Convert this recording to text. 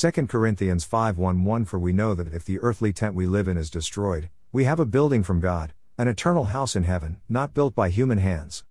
2 Corinthians 5:11. For we know that if the earthly tent we live in is destroyed, we have a building from God, an eternal house in heaven, not built by human hands.